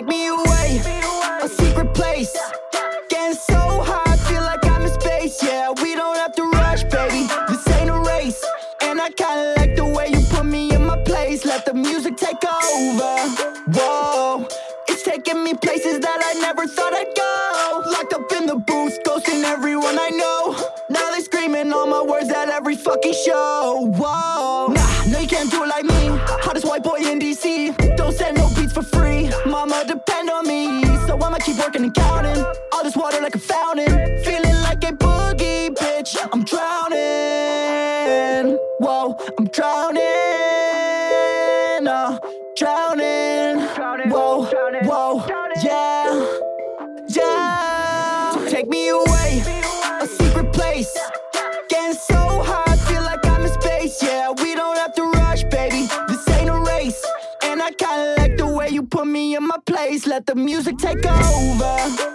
Take me away, a secret place. Getting so high, I feel like I'm in space. Yeah, we don't have to rush, baby. This ain't a race. And I kinda like the way you put me in my place. Let the music take over. Whoa, it's taking me places that I never thought I'd go. Locked up in the booth, ghosting everyone I know. Now they screaming all my words at every fucking show. Whoa, nah, no, you can't do it like me. Hottest white boy in DC. Don't send no beats for free. Mama, depend on me. So I'ma keep working and counting. All this water like a fountain. Feeling like a boogie, bitch. I'm drowning. Whoa, I'm drowning. Uh, drowning. Whoa, whoa, yeah. Yeah. Take me away. A secret place. Getting so high, feel like I'm in space. Yeah, we don't have to rush, baby. This ain't a race. And I kinda like the way you put me in my place. Let the music take over.